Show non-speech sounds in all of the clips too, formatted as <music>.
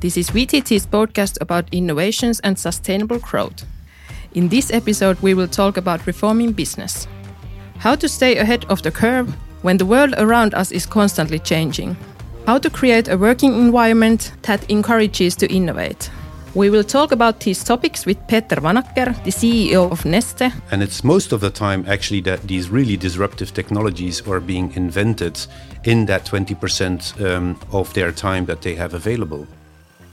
This is VTT's podcast about innovations and sustainable growth. In this episode, we will talk about reforming business. How to stay ahead of the curve when the world around us is constantly changing. How to create a working environment that encourages to innovate. We will talk about these topics with Peter Vanacker, the CEO of Neste. And it's most of the time actually that these really disruptive technologies are being invented in that 20% um, of their time that they have available.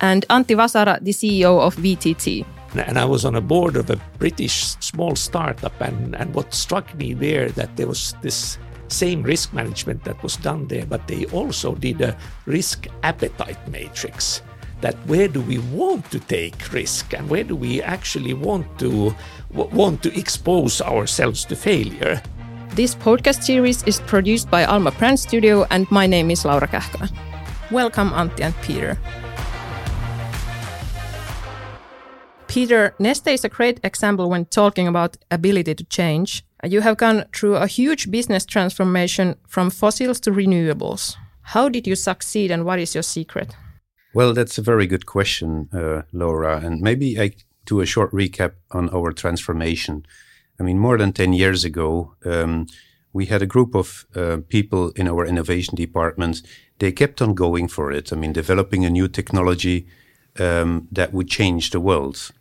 And Antti Vasara, the CEO of VTT. And I was on a board of a British small startup, and, and what struck me there that there was this same risk management that was done there, but they also did a risk appetite matrix that where do we want to take risk and where do we actually want to want to expose ourselves to failure this podcast series is produced by Alma Brand Studio and my name is Laura Kähkölä. Welcome Antti and Peter. Peter, Neste is a great example when talking about ability to change. You have gone through a huge business transformation from fossils to renewables. How did you succeed and what is your secret? Well, that's a very good question, uh, Laura. And maybe I do a short recap on our transformation. I mean, more than 10 years ago, um, we had a group of uh, people in our innovation department. They kept on going for it. I mean, developing a new technology um, that would change the world.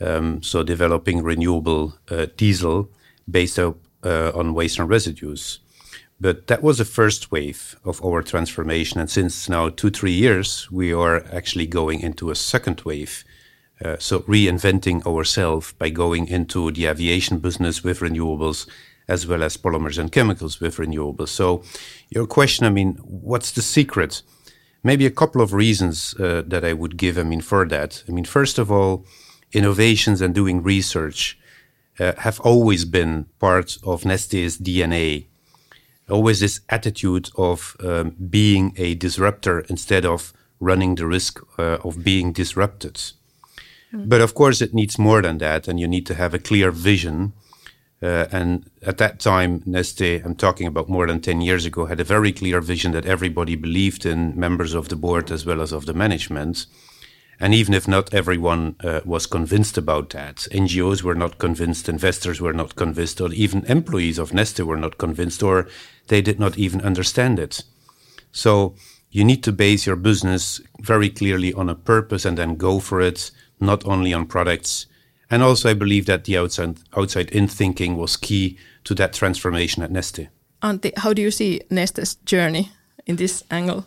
Um, so, developing renewable uh, diesel based up, uh, on waste and residues. But that was the first wave of our transformation. And since now two, three years, we are actually going into a second wave. Uh, so reinventing ourselves by going into the aviation business with renewables as well as polymers and chemicals with renewables. So your question, I mean, what's the secret? Maybe a couple of reasons uh, that I would give, I mean, for that. I mean, first of all, innovations and doing research uh, have always been part of Neste's DNA always this attitude of um, being a disruptor instead of running the risk uh, of being disrupted. Mm. But of course, it needs more than that, and you need to have a clear vision. Uh, and at that time, Neste, I'm talking about more than 10 years ago, had a very clear vision that everybody believed in, members of the board as well as of the management. And even if not everyone uh, was convinced about that, NGOs were not convinced, investors were not convinced, or even employees of Neste were not convinced, or they did not even understand it. So you need to base your business very clearly on a purpose and then go for it, not only on products. And also, I believe that the outside, outside in thinking was key to that transformation at Neste. Antti, how do you see Neste's journey in this angle?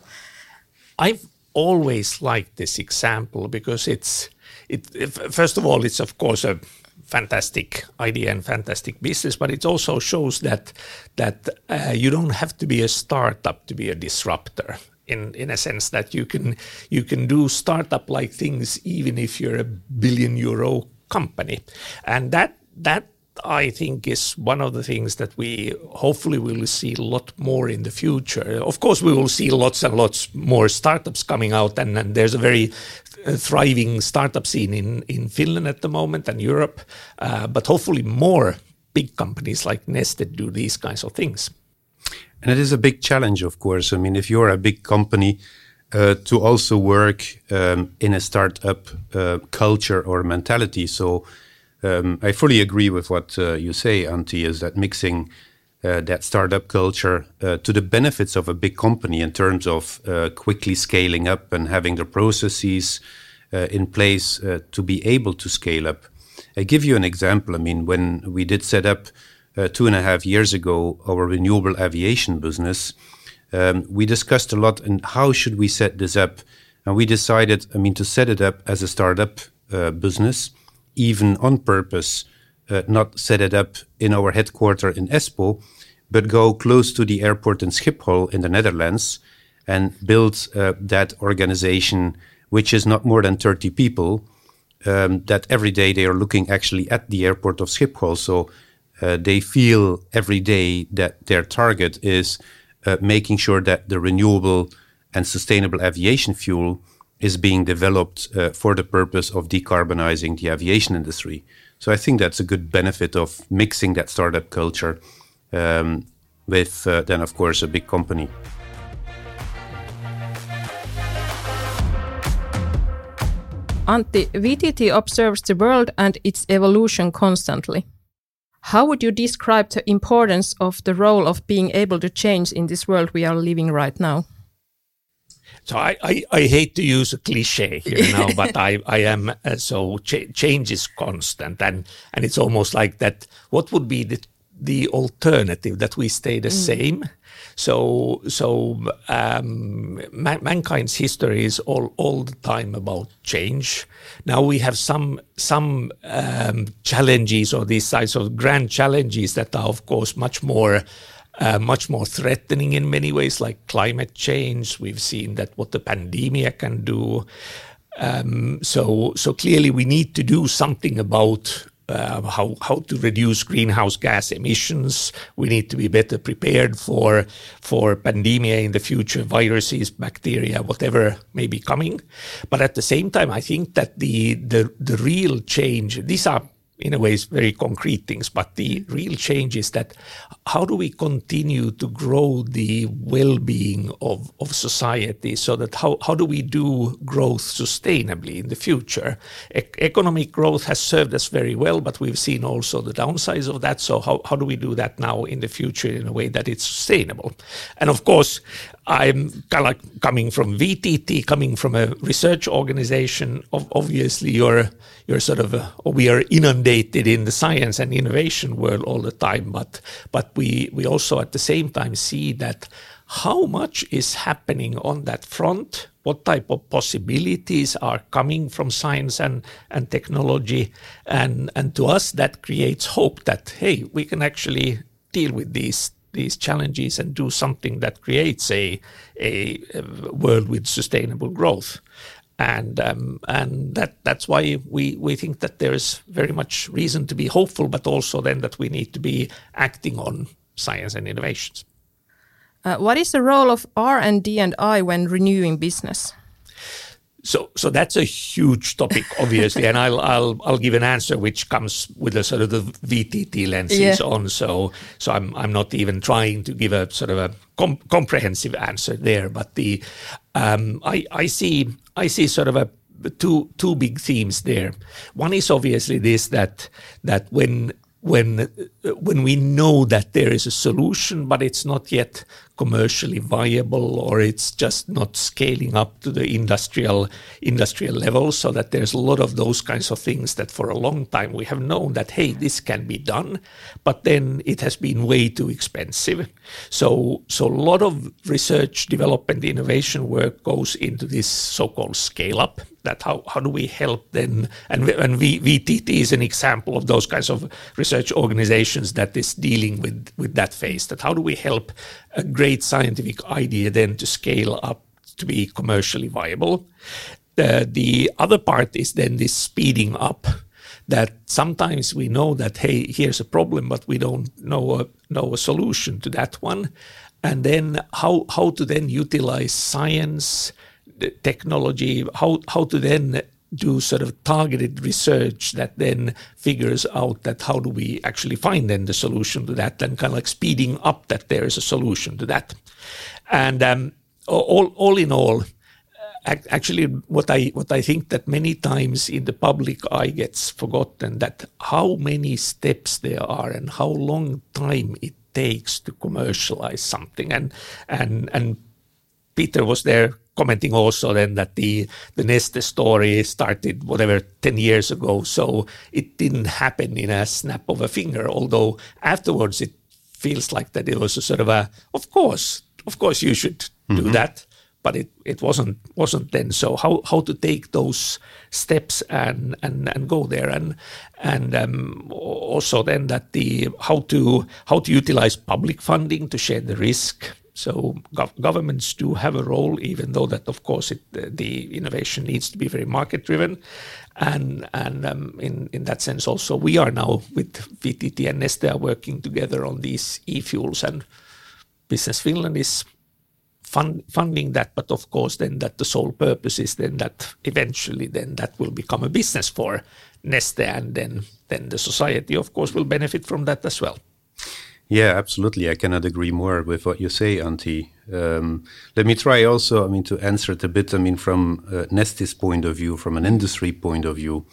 I've always like this example because it's it, first of all it's of course a fantastic idea and fantastic business but it also shows that that uh, you don't have to be a startup to be a disruptor in in a sense that you can you can do startup like things even if you're a billion euro company. And that that I think is one of the things that we hopefully will see a lot more in the future. Of course, we will see lots and lots more startups coming out, and, and there's a very uh, thriving startup scene in, in Finland at the moment and Europe. Uh, but hopefully, more big companies like Neste do these kinds of things. And it is a big challenge, of course. I mean, if you're a big company, uh, to also work um, in a startup uh, culture or mentality. So um, I fully agree with what uh, you say, Antti, is that mixing uh, that startup culture uh, to the benefits of a big company in terms of uh, quickly scaling up and having the processes uh, in place uh, to be able to scale up. I give you an example. I mean, when we did set up two and a half years ago our renewable aviation business, um, we discussed a lot and how should we set this up, and we decided, I mean, to set it up as a startup business even on purpose, uh, not set it up in our headquarters in Espoo, but go close to the airport in Schiphol in the Netherlands and build uh, that organization, which is not more than 30 people, um, that every day they are looking actually at the airport of Schiphol. So uh, they feel every day that their target is uh, making sure that the renewable and sustainable aviation fuel is being developed uh, for the purpose of decarbonizing the aviation industry. So I think that's a good benefit of mixing that startup culture um, with uh, then, of course, a big company. Antti, VTT observes the world and its evolution constantly. How would you describe the importance of the role of being able to change in this world we are living right now? So I, I, I hate to use a cliche here <laughs> now, but I, I am uh, so ch- change is constant, and and it's almost like that. What would be the the alternative that we stay the mm. same? So so um, man, mankind's history is all all the time about change. Now we have some some um, challenges or these sides of grand challenges that are of course much more uh, much more threatening in many ways, like climate change. We've seen that what the pandemic can do. Um, so, so clearly, we need to do something about uh, how how to reduce greenhouse gas emissions. We need to be better prepared for for pandemia in the future, viruses, bacteria, whatever may be coming. But at the same time, I think that the the the real change. These are in a way, it's very concrete things. But the real change is that how do we continue to grow the well-being of, of society so that how, how do we do growth sustainably in the future? E- economic growth has served us very well, but we've seen also the downsides of that. So how, how do we do that now in the future in a way that it's sustainable? And of course, I'm kind of coming from VTT, coming from a research organization. Obviously, you're you're sort of a, we are inundated in the science and innovation world all the time, but but we we also at the same time see that how much is happening on that front what type of possibilities are coming from science and, and technology and and to us that creates hope that hey we can actually deal with these these challenges and do something that creates a, a, a world with sustainable growth. And um, and that that's why we, we think that there is very much reason to be hopeful, but also then that we need to be acting on science and innovations. Uh, what is the role of R and D and I when renewing business? So, so that's a huge topic, obviously, and I'll, I'll, I'll give an answer which comes with a sort of the VTT lenses yeah. on. So, so I'm, I'm not even trying to give a sort of a com- comprehensive answer there, but the, um, I, I see, I see sort of a two, two big themes there. One is obviously this that, that when when uh, when we know that there is a solution but it's not yet commercially viable or it's just not scaling up to the industrial industrial level. So that there's a lot of those kinds of things that for a long time we have known that hey this can be done but then it has been way too expensive. So so a lot of research development innovation work goes into this so-called scale up that how, how do we help then and, and VTT is an example of those kinds of research organizations that is dealing with with that phase that how do we help a great scientific idea then to scale up to be commercially viable. The, the other part is then this speeding up that sometimes we know that hey here's a problem but we don't know a, know a solution to that one. And then how how to then utilize science technology, how, how to then do sort of targeted research that then figures out that how do we actually find then the solution to that and kind of like speeding up that there is a solution to that. And um, all, all in all, uh, actually what I what I think that many times in the public eye gets forgotten that how many steps there are and how long time it takes to commercialize something and and and Peter was there commenting also then that the the Neste story started whatever 10 years ago. So it didn't happen in a snap of a finger although afterwards it feels like that it was a sort of a of course of course you should mm-hmm. do that. But it, it wasn't wasn't then. So how how to take those steps and and and go there? And and um, also then that the how to how to utilize public funding to share the risk so gov- governments do have a role, even though that, of course, it, the innovation needs to be very market driven. And and um, in in that sense, also we are now with VTT and Neste are working together on these e-fuels, and Business Finland is fund, funding that. But of course, then that the sole purpose is then that eventually then that will become a business for Neste, and then then the society, of course, will benefit from that as well. Yeah, absolutely. I cannot agree more with what you say, Antti. Um, let me try also, I mean, to answer it a bit, I mean, from uh, Neste's point of view, from an industry point of view.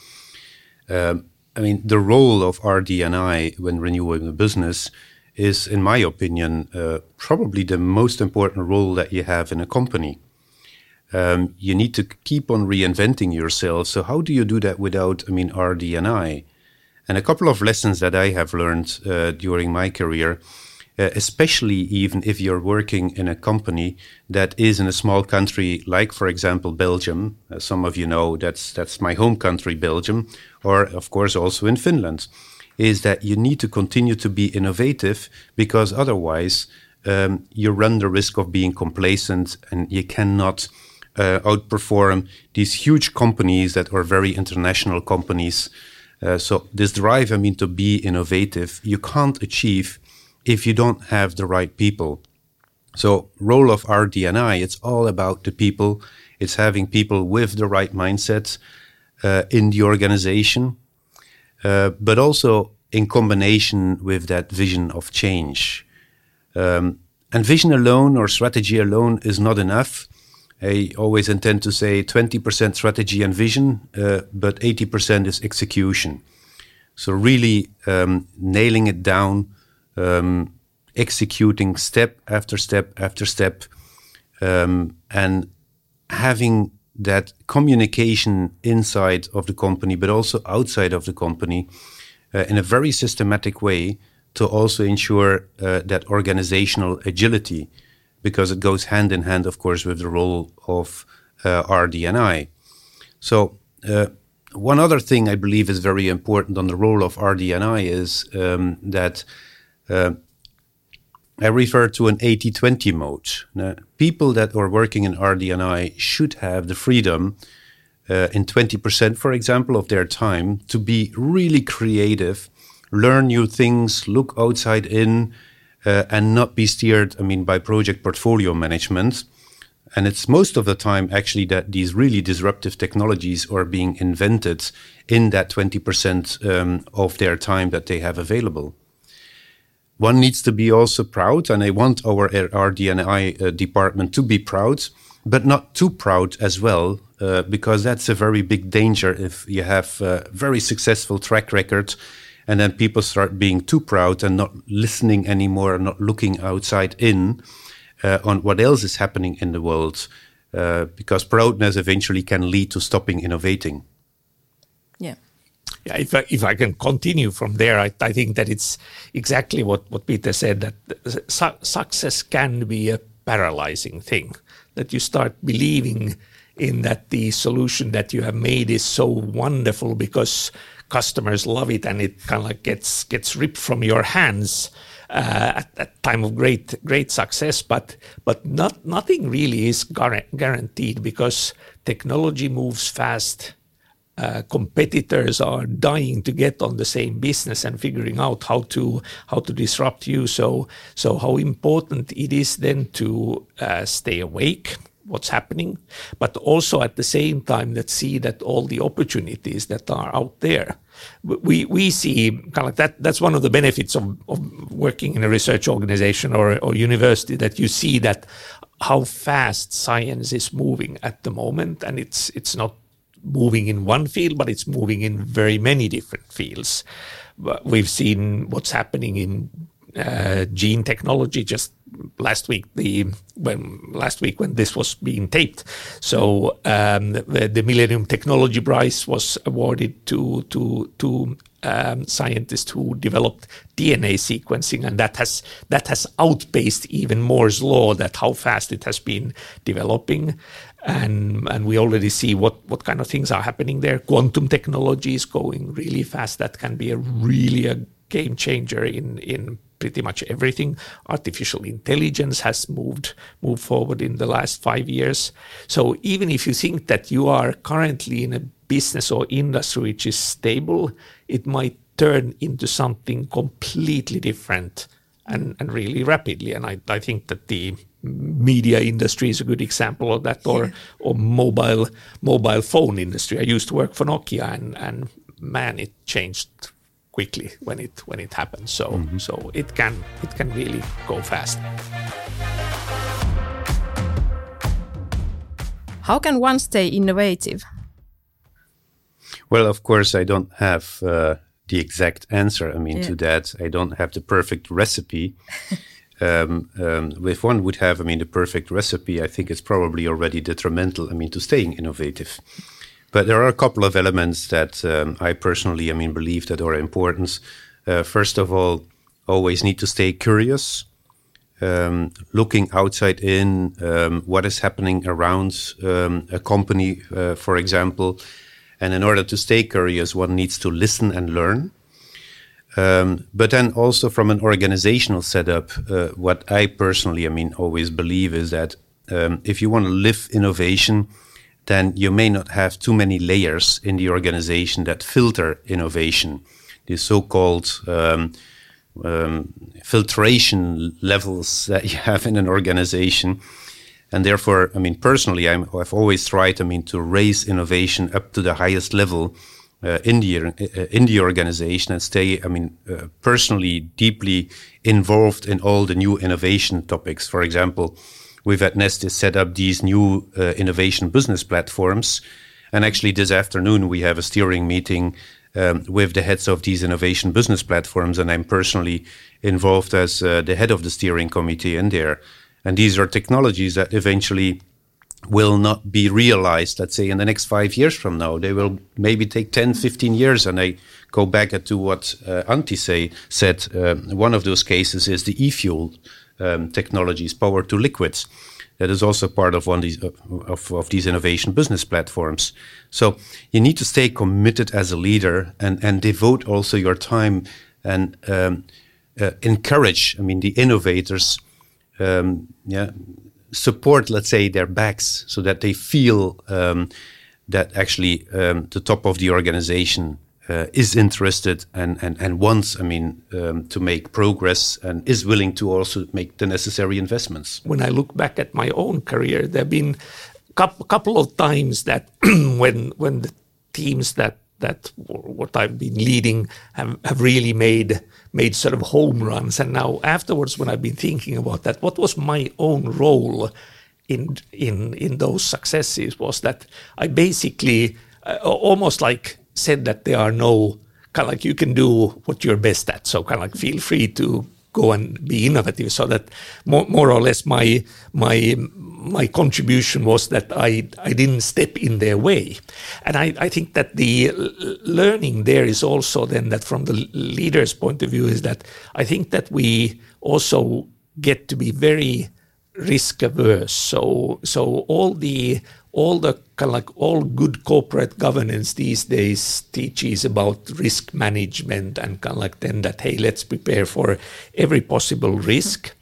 Um, I mean, the role of RD&I when renewing a business is, in my opinion, uh, probably the most important role that you have in a company. Um, you need to keep on reinventing yourself. So how do you do that without, I mean, RD&I? And a couple of lessons that I have learned uh, during my career, uh, especially even if you're working in a company that is in a small country, like for example Belgium. Uh, some of you know that's that's my home country, Belgium, or of course also in Finland, is that you need to continue to be innovative because otherwise um, you run the risk of being complacent and you cannot. Uh, outperform these huge companies that are very international companies uh, so this drive, I mean, to be innovative, you can't achieve if you don't have the right people. So role of RD&I, it's all about the people. It's having people with the right mindset uh, in the organization, uh, but also in combination with that vision of change. Um, and vision alone or strategy alone is not enough. I always intend to say 20% strategy and vision, uh, but 80% is execution. So really um, nailing it down, um, executing step after step after step, um, and having that communication inside of the company, but also outside of the company, uh, in a very systematic way to also ensure uh, that organizational agility because it goes hand in hand, of course, with the role of uh, RD&I. So uh, one other thing I believe is very important on the role of RD&I is um, that uh, I refer to an 80-20 mode. Now, people that are working in RD&I should have the freedom uh, in 20%, for example, of their time to be really creative, learn new things, look outside in, uh, and not be steered, I mean, by project portfolio management. And it's most of the time actually that these really disruptive technologies are being invented in that 20% um, of their time that they have available. One needs to be also proud, and I want our RD&I uh, department to be proud, but not too proud as well, uh, because that's a very big danger if you have a very successful track record and then people start being too proud and not listening anymore, and not looking outside in uh, on what else is happening in the world, uh, because proudness eventually can lead to stopping innovating. Yeah. Yeah, if I, if I can continue from there, I, I think that it's exactly what, what Peter said that su- success can be a paralyzing thing, that you start believing in that the solution that you have made is so wonderful because customers love it and it kind of like gets gets ripped from your hands uh, at that time of great great success. But but not nothing really is gar- guaranteed because technology moves fast. Uh, competitors are dying to get on the same business and figuring out how to how to disrupt you. So so how important it is then to uh, stay awake what's happening, but also at the same time that see that all the opportunities that are out there. We, we see kind of like that. That's one of the benefits of, of working in a research organization or, or university that you see that how fast science is moving at the moment, and it's it's not moving in one field, but it's moving in very many different fields. We've seen what's happening in uh, gene technology just last week the when last week when this was being taped so um, the, the, millennium technology prize was awarded to to to um, scientists who developed DNA sequencing, and that has that has outpaced even Moore's law. That how fast it has been developing, and and we already see what what kind of things are happening there. Quantum technology is going really fast. That can be a really a game changer in in pretty much everything. Artificial intelligence has moved moved forward in the last five years. So even if you think that you are currently in a business or industry which is stable, it might turn into something completely different and, and really rapidly. And I, I think that the media industry is a good example of that, or yeah. or mobile mobile phone industry. I used to work for Nokia, and and man, it changed quickly when it when it happens. So mm-hmm. so it can it can really go fast. How can one stay innovative? Well, of course, I don't have uh, the exact answer. I mean, yeah. to that, I don't have the perfect recipe. <laughs> um, um, if one would have, I mean, the perfect recipe, I think it's probably already detrimental. I mean, to staying innovative. But there are a couple of elements that um, I personally, I mean, believe that are important. Uh, first of all, always need to stay curious, um, looking outside in, um, what is happening around um, a company, uh, for example. And in order to stay curious, one needs to listen and learn. Um, but then also from an organizational setup, uh, what I personally, I mean, always believe is that um, if you want to live innovation, then you may not have too many layers in the organization that filter innovation. The so-called um, um, filtration levels that you have in an organization. And therefore, I mean, personally, i have always tried, I mean, to raise innovation up to the highest level uh, in the uh, in the organization and stay, I mean, uh, personally deeply involved in all the new innovation topics. For example, we've at Neste's set up these new uh, innovation business platforms. And actually, this afternoon, we have a steering meeting um, with the heads of these innovation business platforms. And I'm personally involved as uh, the head of the steering committee in there. And these are technologies that eventually will not be realized, let's say, in the next five years from now. They will maybe take 10, 15 years. And I go back to what uh, Antti say, said. Uh, one of those cases is the e-fuel um, technologies, power to liquids. That is also part of one of these, uh, of, of these innovation business platforms. So you need to stay committed as a leader and, and devote also your time and um, uh, encourage, I mean, the innovators, um, yeah, support, let's say, their backs so that they feel um, that actually um, the top of the organization uh, is interested and, and, and wants, I mean, um, to make progress and is willing to also make the necessary investments. When I look back at my own career, there have been a couple of times that <clears throat> when when the teams that that what I've been leading have, have really made made sort of home runs. And now afterwards, when I've been thinking about that, what was my own role in in in those successes was that I basically uh, almost like said that there are no kind of like you can do what you're best at. So kind of like feel free to go and be innovative. So that more, more or less my my my contribution was that I I didn't step in their way, and I, I think that the learning there is also then that from the leader's point of view is that I think that we also get to be very risk averse. So so all the all the kind of like all good corporate governance these days teaches about risk management and kind of like then that hey let's prepare for every possible risk.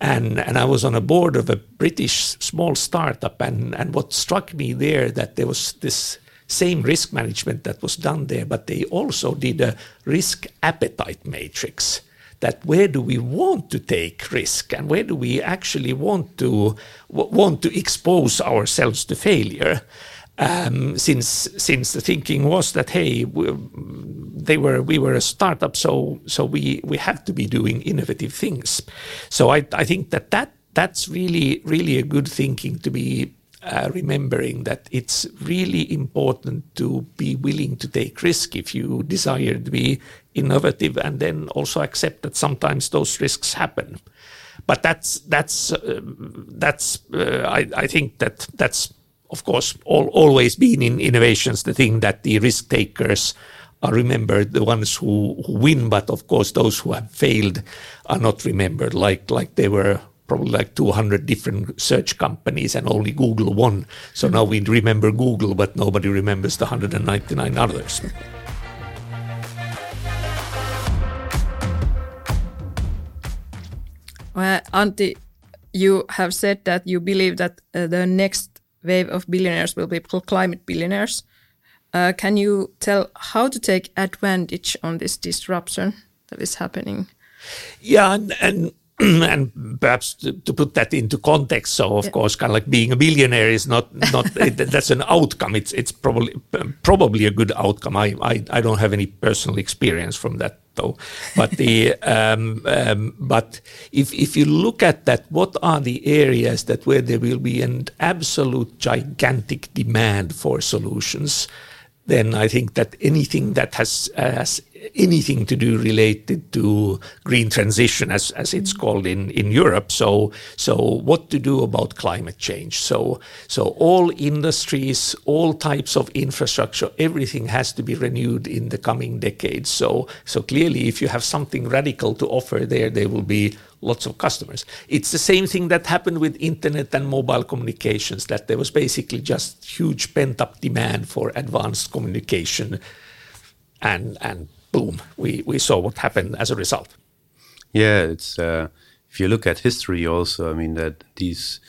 And and I was on a board of a British small startup and and what struck me there that there was this same risk management that was done there but they also did a risk appetite matrix that where do we want to take risk and where do we actually want to want to expose ourselves to failure? Um, since since the thinking was that hey we, they were we were a startup so so we we have to be doing innovative things. So I, I think that that that's really really a good thinking to be uh, remembering that it's really important to be willing to take risk if you desire to be innovative and then also accept that sometimes those risks happen. But that's that's uh, that's uh, I, I think that that's of course all, always been in innovations the thing that the risk takers are remembered. The ones who, who win but of course those who have failed are not remembered like like they were probably like 200 different search companies and only Google won. So now we remember Google, but nobody remembers the 199 others. Well, Antti, you have said that you believe that uh, the next wave of billionaires will be climate billionaires. Uh, can you tell how to take advantage on this disruption that is happening? Yeah, and, and <clears throat> and perhaps to, to, put that into context, so of yeah. course, kind of like being a billionaire is not not <laughs> that's an outcome. It's it's probably probably a good outcome. I, I I don't have any personal experience from that though. But the <laughs> um, um, but if if you look at that, what are the areas that where there will be an absolute gigantic demand for solutions? then I think that anything that has, has anything to do related to green transition, as, as it's mm. called in, in Europe. So, so what to do about climate change? So, so all industries, all types of infrastructure, everything has to be renewed in the coming decades. So, so clearly, if you have something radical to offer there, there will be lots of customers. It's the same thing that happened with internet and mobile communications, that there was basically just huge pent up demand for advanced communication. And, and boom, we, we saw what happened as a result. Yeah, it's uh, if you look at history also, I mean, that these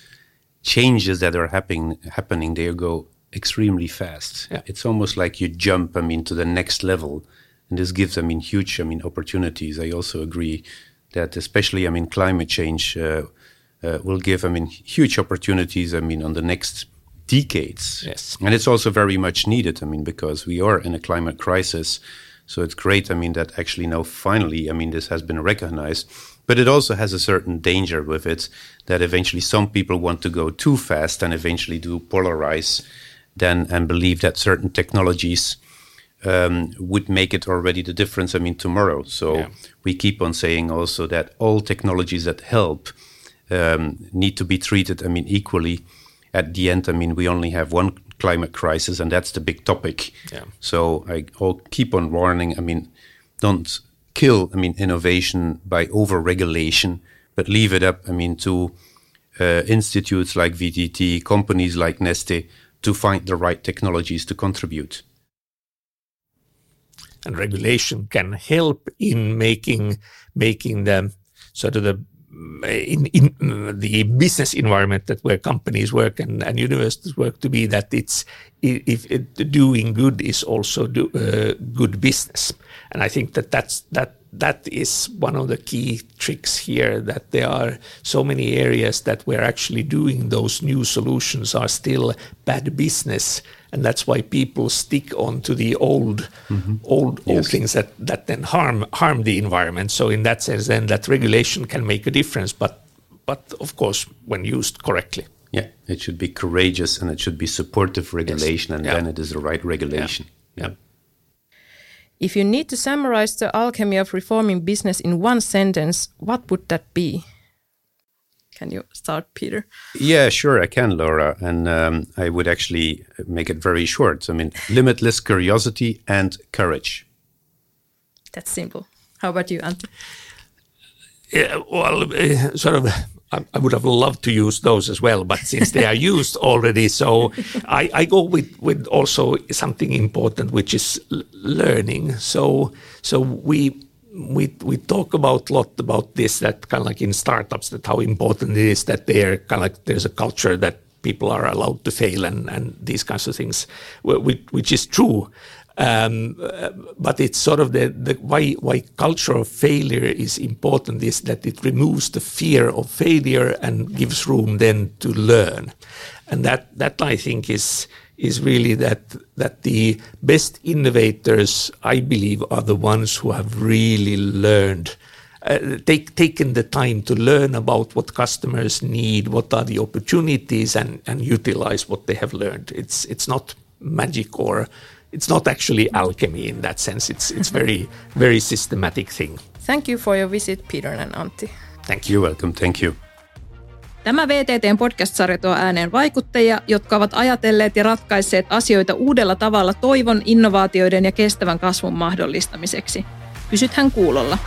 changes that are happening, happening they go extremely fast. Yeah. It's almost like you jump, I mean, to the next level. And this gives, I mean, huge, I mean, opportunities. I also agree that especially, I mean, climate change uh, uh, will give, I mean, huge opportunities, I mean, on the next decades. Yes. And it's also very much needed, I mean, because we are in a climate crisis. So it's great, I mean, that actually now finally, I mean, this has been recognized. But it also has a certain danger with it that eventually some people want to go too fast and eventually do polarize then and believe that certain technologies um, would make it already the difference. I mean, tomorrow. So yeah. we keep on saying also that all technologies that help um, need to be treated. I mean, equally. At the end, I mean, we only have one climate crisis, and that's the big topic. Yeah. So I will keep on warning. I mean, don't kill. I mean, innovation by over regulation, but leave it up. I mean, to uh, institutes like VTT, companies like Neste, to find the right technologies to contribute and regulation can help in making making them sort of the in, in the business environment that where companies work and, and universities work to be that it's if it, doing good is also do, uh, good business. And I think that that's that that is one of the key tricks here that there are so many areas that we're actually doing those new solutions are still bad business and that's why people stick on to the old mm-hmm. old old yes. things that that then harm harm the environment so in that sense then that regulation can make a difference but but of course when used correctly yeah it should be courageous and it should be supportive regulation yes. and yeah. then it is the right regulation yeah. yeah. If you need to summarize the alchemy of reforming business in one sentence, what would that be? Can you start, Peter? Yeah, sure, I can, Laura. And um, I would actually make it very short. I mean, limitless curiosity and courage. That's simple. How about you, Antti? Yeah, well, uh, sort of I, would have loved to use those as well, but since they are used <laughs> already, so I, I, go with, with also something important, which is learning. So so we we we talk about a lot about this that kind of like in startups that how important it is that they're kind of like there's a culture that people are allowed to fail and and these kinds of things, which, which is true. Um, but it's sort of the, the why why culture of failure is important is that it removes the fear of failure and gives room then to learn, and that that I think is is really that that the best innovators I believe are the ones who have really learned. Uh, take, taken the time to learn about what customers need, what are the opportunities, and, and utilize what they have learned. It's it's not magic or it's not actually alchemy in that sense. It's it's very very systematic thing. Thank you for your visit, Peter and Antti. Thank you. Welcome. Thank you. Tämä VTTn podcast-sarja tuo ääneen vaikuttajia, jotka ovat ajatelleet ja ratkaisseet asioita uudella tavalla toivon, innovaatioiden ja kestävän kasvun mahdollistamiseksi. Pysythän kuulolla.